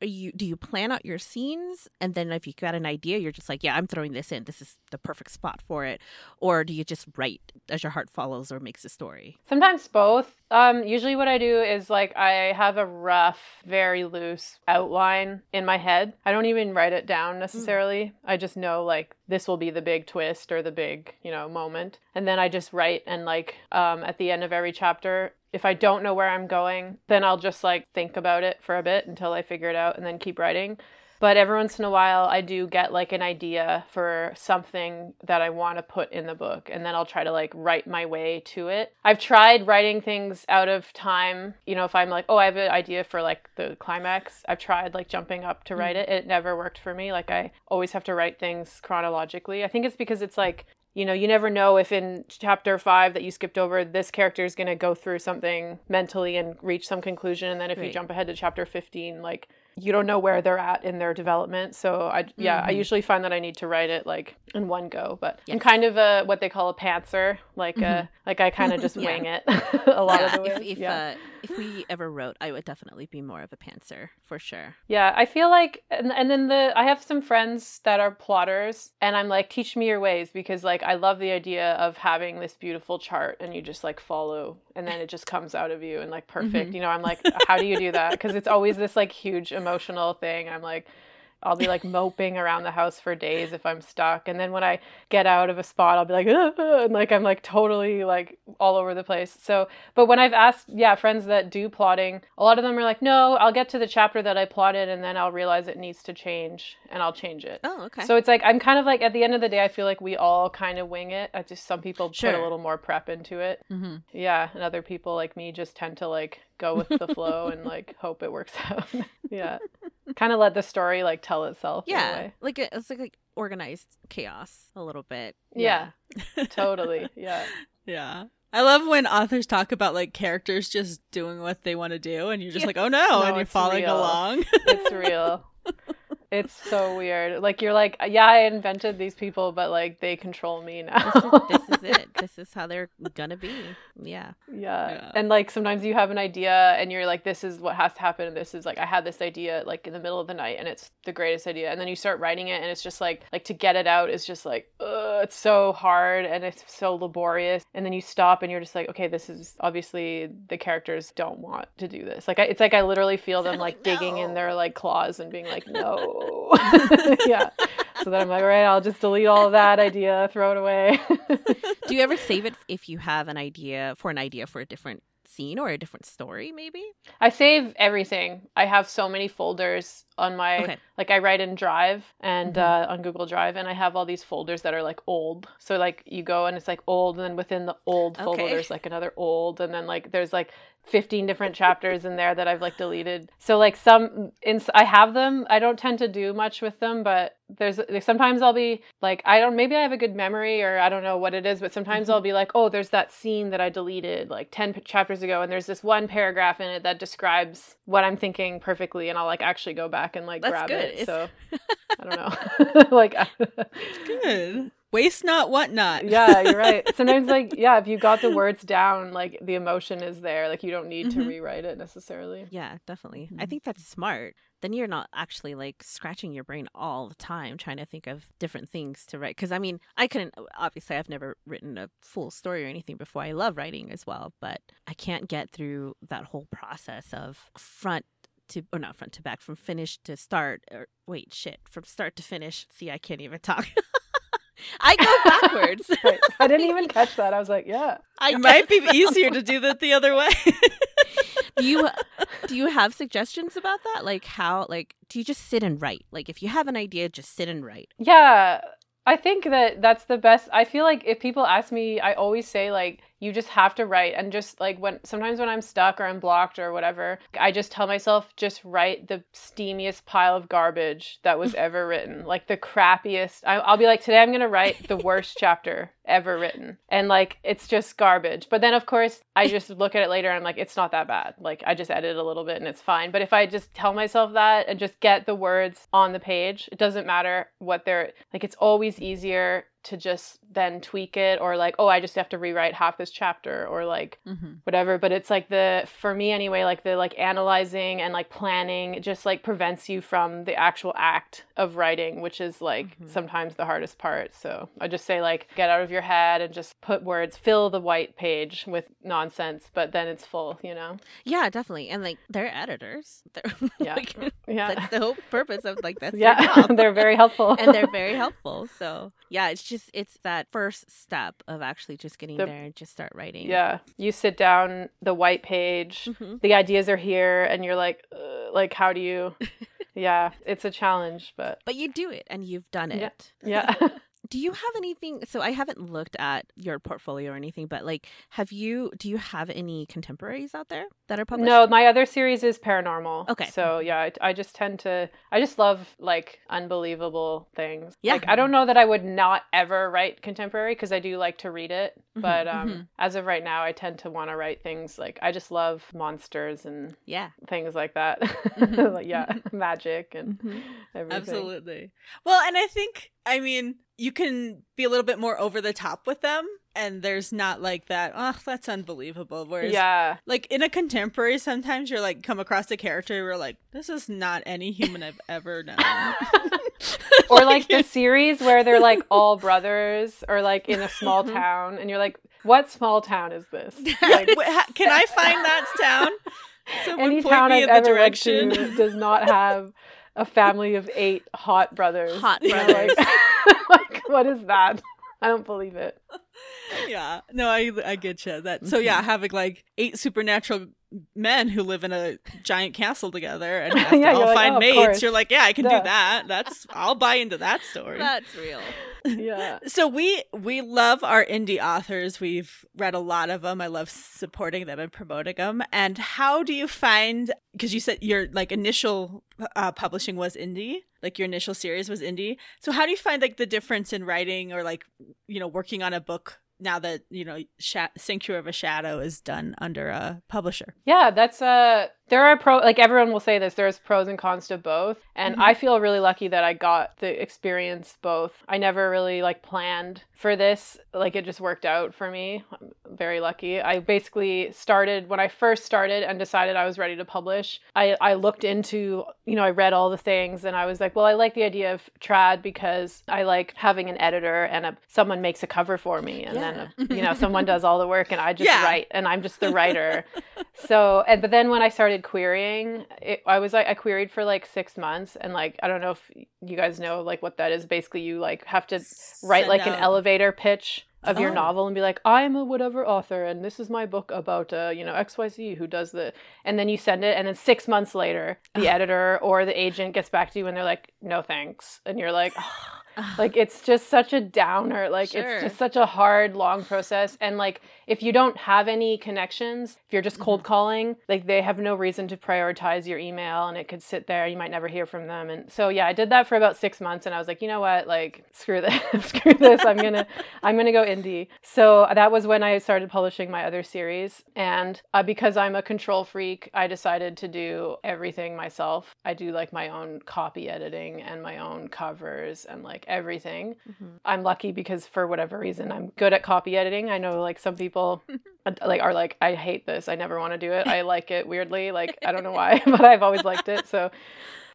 You do you plan out your scenes and then if you got an idea you're just like yeah i'm throwing this in this is the perfect spot for it or do you just write as your heart follows or makes a story Sometimes both. Um, usually, what I do is like I have a rough, very loose outline in my head. I don't even write it down necessarily. I just know like this will be the big twist or the big, you know, moment. And then I just write and like um, at the end of every chapter, if I don't know where I'm going, then I'll just like think about it for a bit until I figure it out and then keep writing. But every once in a while, I do get like an idea for something that I want to put in the book, and then I'll try to like write my way to it. I've tried writing things out of time. You know, if I'm like, oh, I have an idea for like the climax, I've tried like jumping up to hmm. write it. It never worked for me. Like, I always have to write things chronologically. I think it's because it's like, you know, you never know if in chapter five that you skipped over, this character is going to go through something mentally and reach some conclusion. And then if you jump ahead to chapter 15, like, you don't know where they're at in their development. So I yeah, I Mhm. usually find that I need to write it like in one go. But I'm kind of a what they call a pantser, like uh like I kind of just Yeah. wing it a lot of yeah, the if if, yeah. uh, if we ever wrote, I would definitely be more of a pantser for sure. Yeah, I feel like, and, and then the I have some friends that are plotters, and I'm like, teach me your ways because like I love the idea of having this beautiful chart and you just like follow, and then it just comes out of you and like mm-hmm. perfect. You know, I'm like, how do you do that? Because it's always this like huge emotional thing. I'm like. I'll be like moping around the house for days if I'm stuck. And then when I get out of a spot, I'll be like, "Ah," and like I'm like totally like all over the place. So, but when I've asked, yeah, friends that do plotting, a lot of them are like, no, I'll get to the chapter that I plotted and then I'll realize it needs to change and I'll change it. Oh, okay. So it's like I'm kind of like at the end of the day, I feel like we all kind of wing it. I just some people put a little more prep into it. Mhm. Yeah, and other people like me just tend to like go with the flow and like hope it works out. yeah. kind of let the story like tell itself. yeah, like a, it's like, like organized chaos a little bit. Yeah. totally. Yeah. Yeah. I love when authors talk about like characters just doing what they want to do and you're just like, oh no, No, and you're following real. along. It's real. It's so weird. Like you're like, yeah, I invented these people, but like they control me now. This is, this is it. This is how they're gonna be. Yeah. Yeah. Yeah. And like sometimes you have an idea and you're like, this is what has to happen. And this is like, I had this idea like in the middle of the night and it's the greatest idea. And then you start writing it and it's just like, like to get it out is just like, ugh, it's so hard and it's so laborious. And then you stop and you're just like, okay, this is obviously the characters don't want to do this. Like, I, it's like I literally feel them like digging in their like claws and being like, no. yeah. So then I'm like, all right, I'll just delete all of that idea, throw it away. Do you ever save it if you have an idea for an idea for a different scene or a different story, maybe? I save everything. I have so many folders on my Okay. like I write in Drive and Mhm. uh, on Google Drive, and I have all these folders that are like old. So like you go and it's like old, and then within the old folder Okay. there's like another old, and then like there's like 15 different chapters in there that I've like deleted. So like some in I have them. I don't tend to do much with them, but there's like, sometimes I'll be like I don't maybe I have a good memory or I don't know what it is, but sometimes. I'll mm-hmm. be like, oh, there's that scene that I deleted like 10 p- chapters ago, and there's this one paragraph in it that describes what I'm thinking perfectly, and I'll like actually go back and like That's grab good. it. It's- So I don't know, like. Good. Waste not, what not. yeah, you're right. Sometimes, like, yeah, if you got the words down, like the emotion is there. Like, you don't need to Mhm. rewrite it necessarily. Yeah, definitely. I Mhm. think that's smart. Then you're not actually like scratching your brain all the time trying to think of different things to write. Because I mean, I couldn't, obviously, I've never written a full story or anything before. I love writing as well, but I can't get through that whole process of front to, or not front to back, from finish to start. Or wait, shit, from start to finish. See, I can't even talk. I go backwards. Right. I didn't even catch that. I was like, yeah. I It might be easier to do that the other way. do you do you have suggestions about that like how like do you just sit and write like if you have an idea just sit and write Yeah. I think that that's the best. I feel like if people ask me, I always say, like, you just have to write. And just like when sometimes when I'm stuck or I'm blocked or whatever, I just tell myself, just write the steamiest pile of garbage that was ever written. Like the crappiest. I, I'll be like, today I'm to write the worst chapter ever written. And like, it's just garbage. But then, of course, I just look at it later and I'm like, it's not that bad. Like, I just edit a little bit and it's fine. But if I just tell myself that and just get the words on the page, it doesn't matter what they're like, it's always easier to just then tweak it or like, oh, I just have to rewrite half this chapter or like mm-hmm. whatever. But it's like the, for me anyway, like the like analyzing and like planning just like prevents you from the actual act of writing, which is like Mhm. sometimes the hardest part. So I just say like, get out of your head and just put words, fill the white page with nonsense, but then it's full, you know? yeah definitely and like they're editors they're Yeah. like, Yeah. that's the whole purpose of like that's yeah. they're very helpful. and they're very helpful so yeah it's just it's that first step of actually just getting The- there and just start writing Yeah, you sit down, the white page, Mhm. the ideas are here, and you're like, like, how do you? yeah, it's a challenge, but but you do it and you've done Yeah. it yeah. do you have anything so i haven't looked at your portfolio or anything but like have you do you have any contemporaries out there that are published no, my other series is paranormal. Okay. So yeah, I, I just tend to, I just love like unbelievable things. Yeah. Like I don't know that I would not ever write contemporary because I do like to read it, Mhm, but um, mhm. as of right now, I tend to want to write things like I just love monsters and yeah things like that. Mhm. like yeah, magic and Mhm. everything. Absolutely. Well, and I think, I mean, you can be a little bit more over the top with them, and there's not like that, oh, that's unbelievable. Whereas, Yeah. like in a contemporary, sometimes you're like, come across a character where you're like, this is not any human I've ever known. or like the series where they're like all brothers or like in a small mm-hmm. town and you're like what small town is this like can I find that town? Someone any town i've in the ever direction. to does not have a family of eight hot brothers. Hot brothers. like, like what is that? I don't believe it. Yeah. No i i get you. That so yeah having like eight supernatural men who live in a giant castle together and have Yeah, to you're all like, find "Oh, mates. You're like, yeah, I can Yeah. do that. That's I'll buy into that story. That's real. yeah. So we we love our indie authors. We've read a lot of them. I love supporting them and promoting them. And how do you find because you said your like initial uh, publishing was indie, like your initial series was indie. So how do you find like the difference in writing or like you know working on a book now that you know Sha- Sanctuary of a Shadow is done under a publisher? Yeah, that's uh there are pro like everyone will say this there's pros and cons to both and Mhm. I feel really lucky that I got the experience both. I never really like planned for this. Like it just worked out for me. I'm very lucky. I basically started when I first started and decided I was ready to publish. I I looked into, you know, I read all the things and I was like, well, I like the idea of trad because I like having an editor and a, someone makes a cover for me and then you know someone does all the work and I just Yeah. write and I'm just the writer so and but then when i started querying it, i was like i queried for like six months and like i don't know if you guys know like what that is. Basically you like have to write like an elevator pitch of your Oh. novel and be like i'm a whatever author and this is my book about uh you know xyz who does the and then you send it and then six months later the editor or the agent gets back to you and they're like no thanks. And you're like like it's just such a downer. Like Sure. it's just such a hard long process. And like if you don't have any connections if you're just cold calling like they have no reason to prioritize your email and it could sit there. You might never hear from them. And so yeah i did that for about six months and i was like you know what? Like screw this screw this. I'm gonna i'm gonna go indie. So that was when i started publishing my other series. And uh, because i'm a control freak i decided to do everything myself. I do like my own copy editing and my own covers and like everything Mhm. I'm lucky because for whatever reason I'm good at copy editing. I know like some people like are like I hate this. I never want to do it. I like it weirdly. Like I don't know why, but I've always liked it. So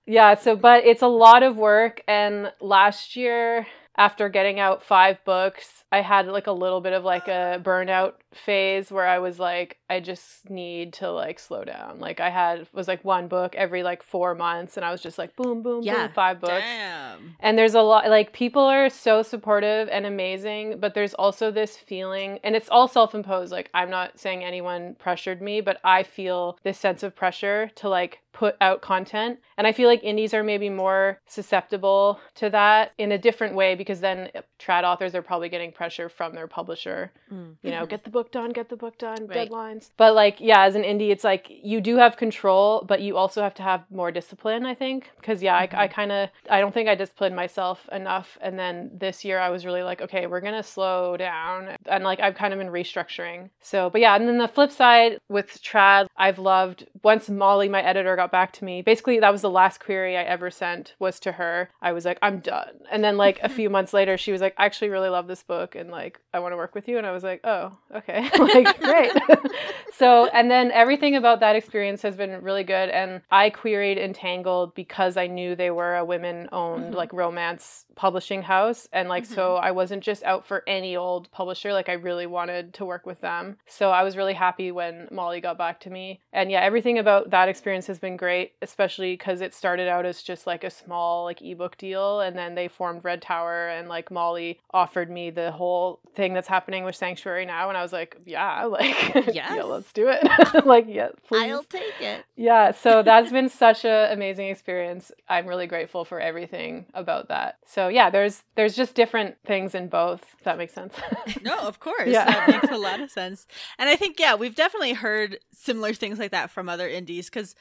yeah, so but it's a lot of work and last year after getting out 5 books, I had like a little bit of like a burnout phase where I was like I just need to like slow down. Like I had was like one book every like 4 months and I was just like boom boom Yeah. boom 5 books. Damn. And there's a lot, like, people are so supportive and amazing, but there's also this feeling, and it's all self imposed. Like, I'm not saying anyone pressured me, but I feel this sense of pressure to, like, put out content. And I feel like indies are maybe more susceptible to that in a different way because then trad authors are probably getting pressure from their publisher Mm. you know, get the book done, get the book done, Right. Deadlines. But like, yeah, as an indie, it's like you do have control, but you also have to have more discipline, I think. Because, yeah, I, I mm-hmm. kind of, I don't think I disciplined myself enough. And then this year I was really like, okay, we're going to slow down. And like, I've kind of been restructuring. So, but yeah, and then the flip side with Trad, I've loved, once Molly, my editor, got back to me, basically that was the last query I ever sent was to her. I was like, I'm done. And then like a few months later, she was like, I actually really love this book and like, I want to work with you. And I was like, oh, okay. like, great. so, and then everything about that experience has been really good. And I queried Entangled because I knew they were a women owned Mhm. like romance publishing house. And like, so I wasn't just out for any old publisher. Like, I really wanted to work with them. So I was really happy when Molly got back to me. And yeah, everything about that experience has been great, especially because it started out as just like a small like ebook deal. And then they formed Red Tower and like Molly offered me the whole thing that's happening with Sanctuary now. And I was like, yeah, like, yeah, Yes. let's do it. like, yeah, please. I'll take it. Yeah, so that's been such an amazing experience. I'm really grateful for everything about that. So yeah, there's there's just different things in both. If that makes sense. No, of course. Yeah. That makes a lot of sense. And I think, yeah, we've definitely heard similar things like that from other indies because,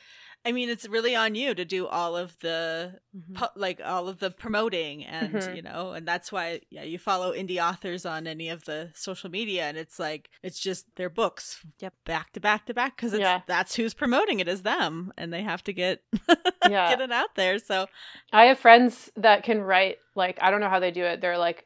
I mean, it's really on you to do all of the, Mhm. pu- like, all of the promoting and, Mhm. you know, and that's why, yeah, you follow indie authors on any of the social media and it's like, it's just their books Yep. back to back to back because it's, Yeah. that's who's promoting it is them and they have to get, Yeah. get it out there. So, I have friends that can write like I don't know how they do it. They're like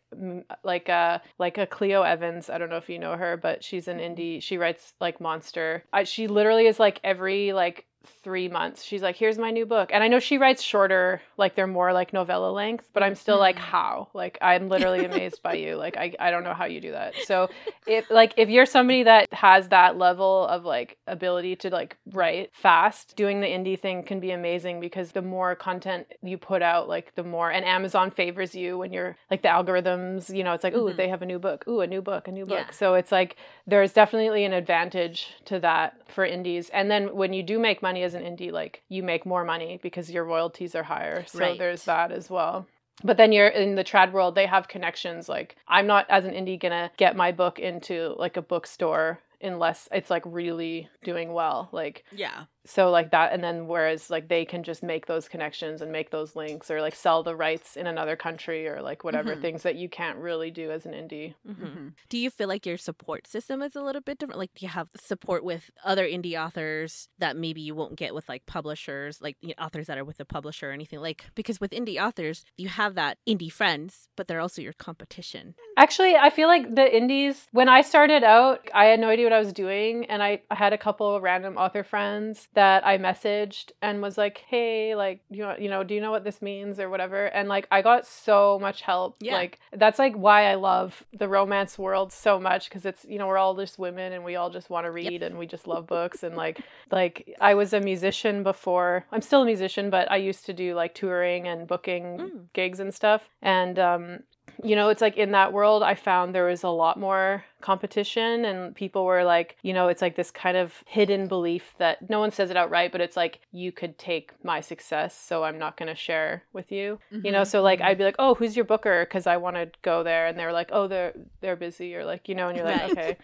like uh like a Clio Evans. I don't know if you know her, but she's an indie. She writes like monster. I, she literally is like every like three months. She's like, here's my new book. And I know she writes shorter, like they're more like novella length, but I'm still like, Mm. how? Like I'm literally amazed by you. Like I, I don't know how you do that. So if like if you're somebody that has that level of like ability to like write fast, doing the indie thing can be amazing because the more content you put out, like the more and Amazon favors you when you're like the algorithms, you know, it's like, ooh, Mhm. they have a new book. Ooh, a new book, a new book. Yeah. So it's like there's definitely an advantage to that for indies. And then when you do make money as an indie, like you make more money because your royalties are higher. So Right. there's that as well. But then you're in the trad world, they have connections. Like I'm not as an indie gonna get my book into like a bookstore unless it's like really doing well. Like Yeah. So like that and then whereas like they can just make those connections and make those links or like sell the rights in another country or like whatever Mhm. things that you can't really do as an indie. Mhm. Mhm. Do you feel like your support system is a little bit different? Like, do you have support with other indie authors that maybe you won't get with like publishers, like you know, authors that are with a publisher or anything? Like, because with indie authors, you have that indie friends, but they're also your competition. Actually, I feel like the indies, when I started out, I had no idea what I was doing. And I, I had a couple of random author friends that I messaged and was like, hey, like, you know, you know, do you know what this means or whatever? And like, I got so much help. Yeah. Like, that's like why I love the romance world so much because it's, you know, we're all just women and we all just want to read and we just love books. And like, like, I was a musician before. I'm still a musician, but I used to do like touring and booking Mm. gigs and stuff. And, um, you know, it's like in that world, I found there was a lot more competition, and people were like, you know, it's like this kind of hidden belief that no one says it outright, but it's like, you could take my success, so I'm not going to share with you. You know, Mhm. so like Mhm. I'd be like, oh, who's your booker? Because I want to go there, and they're like, oh, they're they're busy, or like, you know, and you're like, okay.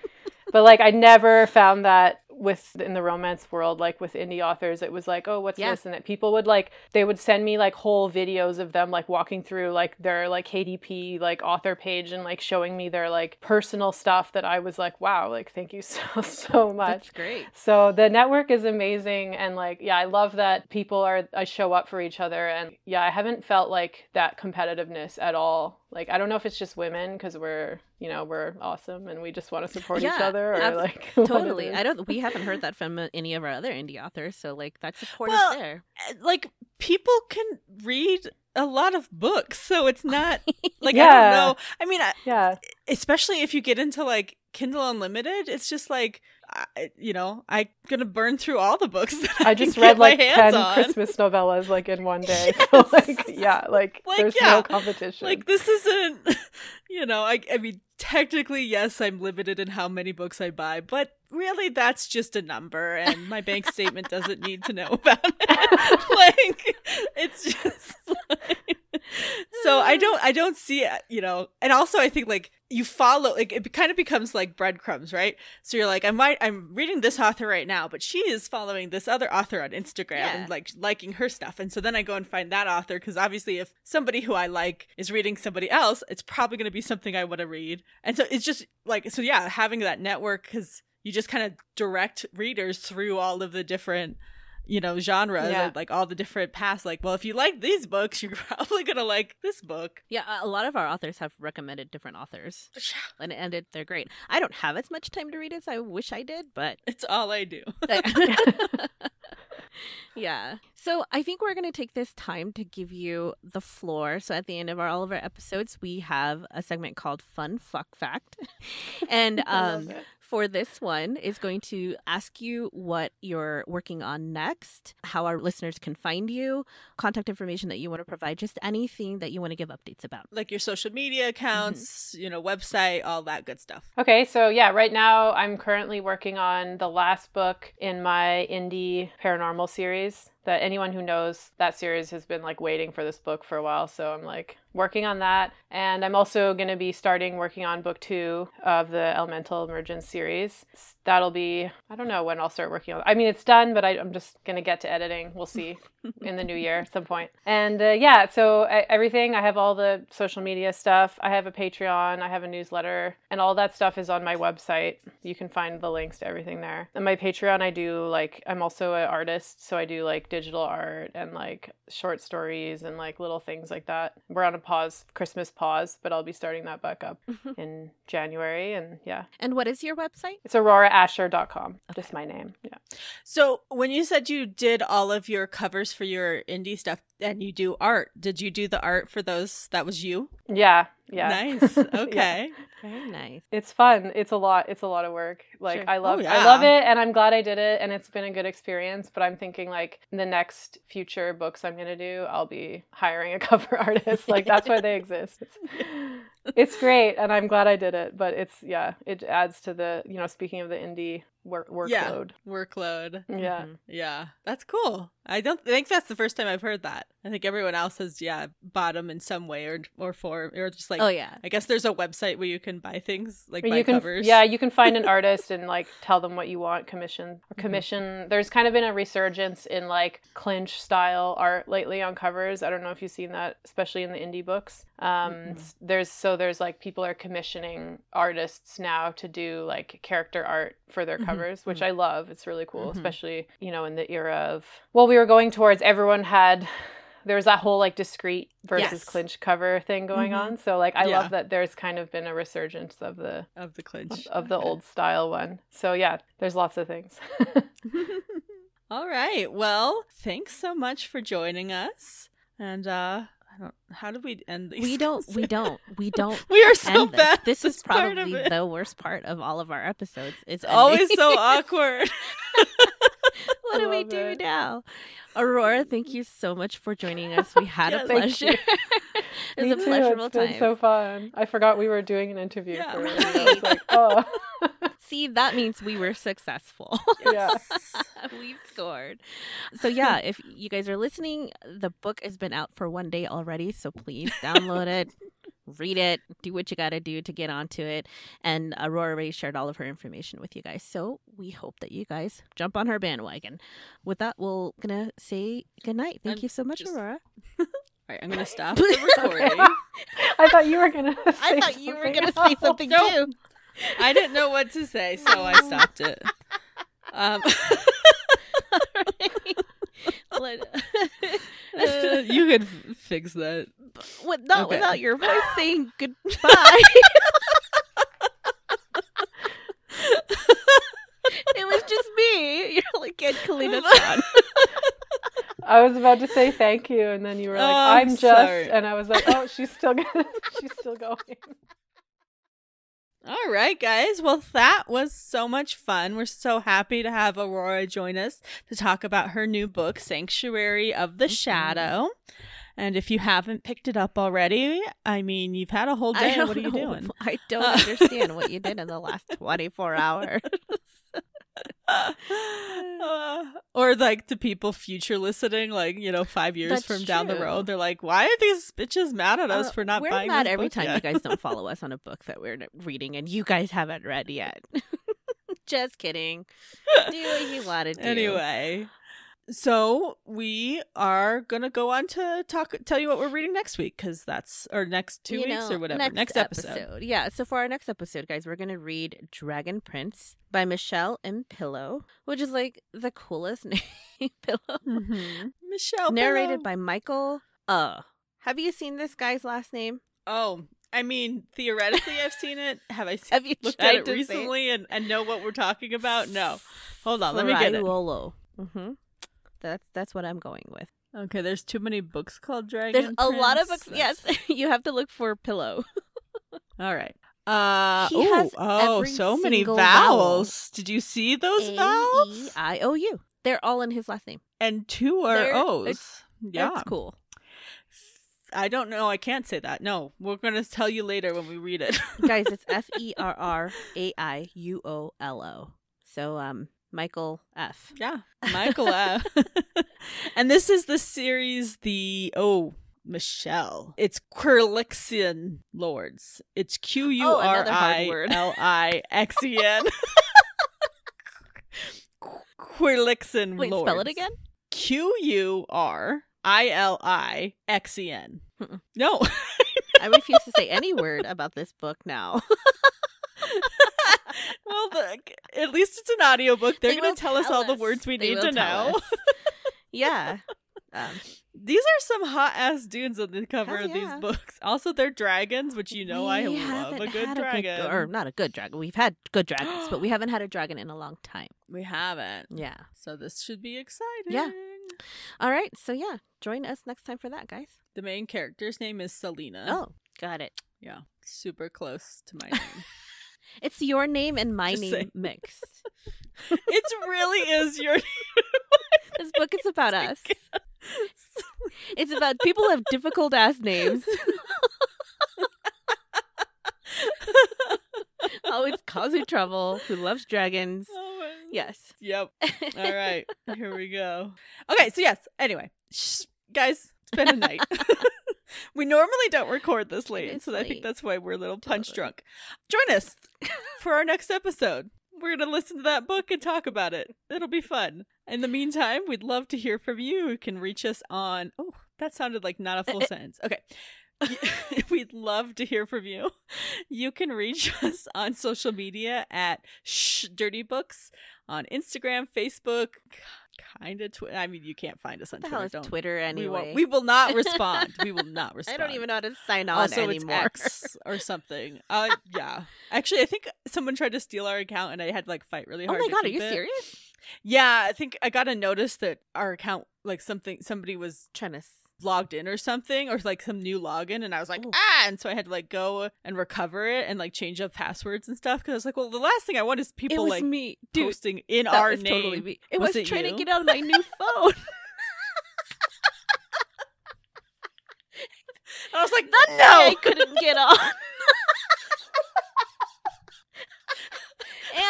But like I never found that with in the romance world, like with indie authors, it was like, oh, what's Yeah. this? And that people would like they would send me like whole videos of them like walking through like their like KDP like author page and like showing me their like personal stuff that I was like, wow, like thank you so so much. That's great. So the network is amazing and like yeah, I love that people are I show up for each other and yeah, I haven't felt like that competitiveness at all. Like I don't know if it's just women because we're you know we're awesome and we just want to support each other or ab- like Totally. I don't. We haven't heard that from uh, any of our other indie authors, so like that support Well, is there. Uh, Like people can read a lot of books, so it's not like I don't know. I mean, I, yeah especially if you get into like Kindle Unlimited, it's just like I, you know, I'm gonna burn through all the books. That I, I just read like 10 on. Christmas novellas like in one day. So like yeah, like, Like, there's yeah. no competition. Like this isn't, you know, I I mean, technically, yes, I'm limited in how many books I buy, but really, that's just a number, and my bank statement doesn't need to know about it. like, it's just. Like, so I don't, I don't see it, you know, and also I think like you follow, like it kind of becomes like breadcrumbs, right? So you're like, I might, I'm reading this author right now, but she is following this other author on Instagram Yeah. and like liking her stuff, and so then I go and find that author because obviously, if somebody who I like is reading somebody else, it's probably going to be something I want to read, and so it's just like, so yeah, having that network because you just kind of direct readers through all of the different you know genres Yeah. and like all the different paths like well if you like these books you're probably gonna like this book Yeah, a- lot of our authors have recommended different authors, and and it, they're great. I don't have as much time to read as I wish I did, but it's all i do yeah. So I think we're going to take this time to give you the floor. So at the end of our, all of our episodes, we have a segment called Fun Fuck Fact. and um. For this one is going to ask you what you're working on next, how our listeners can find you, contact information that you want to provide, just anything that you want to give updates about. like your social media accounts mm-hmm. you know website all that good stuff Okay, so yeah, right now I'm currently working on the last book in my indie paranormal series. That anyone who knows that series has been like waiting for this book for a while, so I'm like working on that. And I'm also going to be starting working on book two of the Elemental Emergence series. That'll be, I don't know when I'll start working on I mean, it's done, but I, I'm just going to get to editing. We'll see in the new year at some point. And uh, yeah, so I, everything, I have all the social media stuff. I have a Patreon, I have a newsletter, and all that stuff is on my website. You can find the links to everything there. And my Patreon, I do like, I'm also an artist, so I do like like digital art and like short stories and like little things like that. We're on a pause, Christmas pause, but I'll be starting that back up in January. And yeah, And what is your website? it's auroraascher.com, just my name. Yeah. So when you said you did all of your covers for your indie stuff and you do art, did you do the art for those? That was you. Yeah. Yeah. Nice. Okay. Very nice. It's fun. It's a lot. It's a lot of work. Like Sure. I love Oh, I love it and I'm glad I did it and it's been a good experience, but I'm thinking like the next future books I'm going to do, I'll be hiring a cover artist. Like that's why they exist. It's, it's great and I'm glad I did it, but it's yeah, it adds to the, you know, speaking of the indie work Yeah. workload. Workload. Yeah. Mhm. Yeah, that's cool. I don't think that's the first time I've heard that. I think everyone else has, yeah, bought them in some way or or form or just like. oh yeah. I guess there's a website where you can buy things like buy you can covers. yeah you can find an artist and like tell them what you want commission or Mm-hmm. commission there's kind of been a resurgence in like clinch style art lately on covers i don't know if you've seen that especially in the indie books um Mm-mm. s- there's so there's like people are commissioning artists now to do like character art for their Mhm. covers which i love it's really cool Mhm. especially you know in the era of well we were going towards everyone had there was that whole like discrete versus Yes. clinch cover thing going Mhm. on so like i Yeah. love that there's kind of been a resurgence of the of the clinch of the Okay. old style one. So yeah, there's lots of things. All right. Well, thanks so much for joining us. And uh I don't how did we end these? We don't we don't we don't we are so this. bad. This is at part of probably the worst part of all of our episodes. It's It's always so awkward. what do we do it. now? Aurora, thank you so much for joining us. We had Yes. a pleasure. it was a pleasurable it's time. so fun. I forgot we were doing an interview. Yeah. For it. I was like, oh, See, that means we were successful. yeah. we scored. So yeah, if you guys are listening, the book has been out for one day already, so please download it, read it, do what you got to do to get onto it. And Aurora already shared all of her information with you guys, so we hope that you guys jump on her bandwagon. With that, we're gonna say good night. Thank I'm you so much, just- Aurora. All right, I'm gonna stop the recording. I thought you were gonna. Say I thought you were something gonna say something Nope. too. I didn't know what to say, so I stopped it. Um, Let- uh, you could f- fix that. With, not Okay. without your voice saying goodbye. it was just me. You're like, and Kalina's gone. I was about to say thank you, and then you were like, Oh, "I'm just," sorry. and I was like, "Oh, she's still gonna, she's still going." All right, guys. Well, that was so much fun. We're so happy to have Aurora join us to talk about her new book, Sanctuary of the Mhm. Shadow. And if you haven't picked it up already, I mean, you've had a whole day. What are you know. doing? I don't Uh. understand what you did in the last 24 hours. Uh, or like to people future listening, like you know, five years That's from down the road, they're like, "Why are these bitches mad at us Uh, for not we're buying?" mad every time yet?" you guys don't follow us on a book that we're reading and you guys haven't read yet. Just kidding. Do what you want to do. Anyway, so we are gonna go on to talk, tell you what we're reading next week because that's or next two You weeks know, or whatever. Next, episode. Yeah. So for our next episode, guys, we're gonna read Dragon Prince by Michelle M. Pillow, which is like the coolest name. Pillow. Mm-hmm. Michelle, Narrated Pillow. by Michael. Uh. Have you seen this guy's last name? Oh, I mean, theoretically, I've seen it. Have I seen, Have you looked at it recently and, and know what we're talking about? No. Hold on, let me get it. Mm-hmm. That's that's what I'm going with. Okay, there's too many books called Dragon. There's a lot of Prince. books. Yes, you have to look for pillow. All right. Uh He oh, has oh, so many vowels. Did you see those E vowels? I O U. They're all in his last name. And two are They're- O's. it's- Yeah. That's cool. I don't know. I can't say that. No, we're going to tell you later when we read it. Guys, it's F E R R A I U O L O. So um Michael F. yeah, Michael F. and this is the series, the oh, Michelle. It's Qurilixen Lords. It's Q U Oh, R word. L I X E N. Oh, Qurilixen Wait, Lords. spell it again? Q U R I L I X E N. No. I refuse to say any word about this book now. well, the, at least it's an audiobook. They're They going to tell us tell all the words we They need to know. Yeah. Um, These are some hot ass dudes on the cover of these books. Also, they're dragons, which you know I we love a good dragon. or not a good dragon. We've had good dragons, but we haven't had a dragon in a long time. we haven't. Yeah. So this should be exciting. Yeah. All right. So yeah, join us next time for that, guys. The main character's name is Selena. Oh, got it. Yeah. Super close to my name. It's your name and my Just name saying. mixed. it really is your This book is about us. It's about people who have difficult ass names. Always causing trouble. Who loves dragons? Oh Yes. Yep. All right. Here we go. Okay. So, yes. Anyway, Shh, guys, it's been a night. we normally don't record this late. So, I think that's why we're a little punch Totally. drunk. Join us for our next episode. We're going to listen to that book and talk about it. It'll be fun. In the meantime, we'd love to hear from you. You can reach us on. Oh, that sounded like not a uh, full uh, sentence. Okay. We'd love to hear from you. You can reach us on social media at Shh Dirty Books on Instagram, Facebook, kind of Twitter. I mean, you can't find us on the hell Twitter. We, anyway? won't, we will not respond. we will not respond. I don't even know how to sign on also, anymore. or something. Uh, yeah. Actually, I think someone tried to steal our account, and I had to like fight really hard. oh hard. my god, are you it. serious? Yeah, I think I got a notice that our account, like something, somebody was trying to. Logged in or something, or like some new login, and I was like, Ooh. ah, and so I had to like go and recover it and like change up passwords and stuff because I was like, well, the last thing I want is people like me, dude. posting in that our name. totally me. It Was was, it trying you? to get on my new phone. I was like, That's no, I couldn't get on.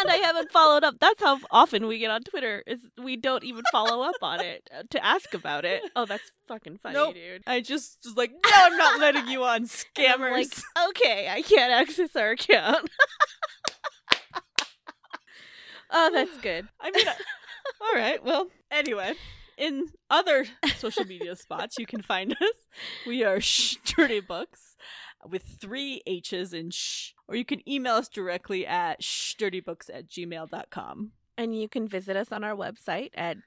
And I haven't followed up. That's how often we get on Twitter. Is we don't even follow up on it uh, to ask about it. Oh, that's fucking funny, Nope. dude. I just was like, no, I'm not letting you on, scammers. like, okay, I can't access our account. oh, that's good. I mean, I- all right. Well, anyway, in other social media spots, you can find us. We are Shh Dirty Books with three H's in shh, or you can email us directly at shdirtybooks at gmail.com. And you can visit us on our website at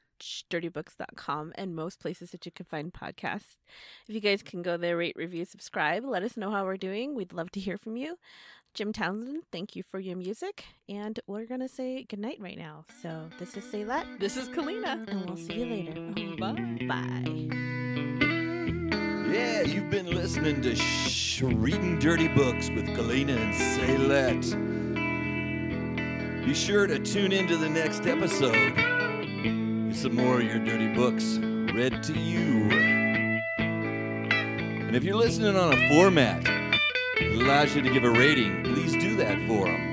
dirtybooks.com and most places that you can find podcasts. If you guys can go there, rate, review, subscribe, let us know how we're doing. We'd love to hear from you. Jim Townsend, thank you for your music. And we're going to say goodnight right now. So this is Say That, This is Kalina. and we'll see you later. Bye. Bye. Yeah, you've been listening to Shh, Reading Dirty Books with Galena and Saylette. Be sure to tune into the next episode. Get some more of your dirty books read to you. And if you're listening on a format that allows you to give a rating, please do that for them.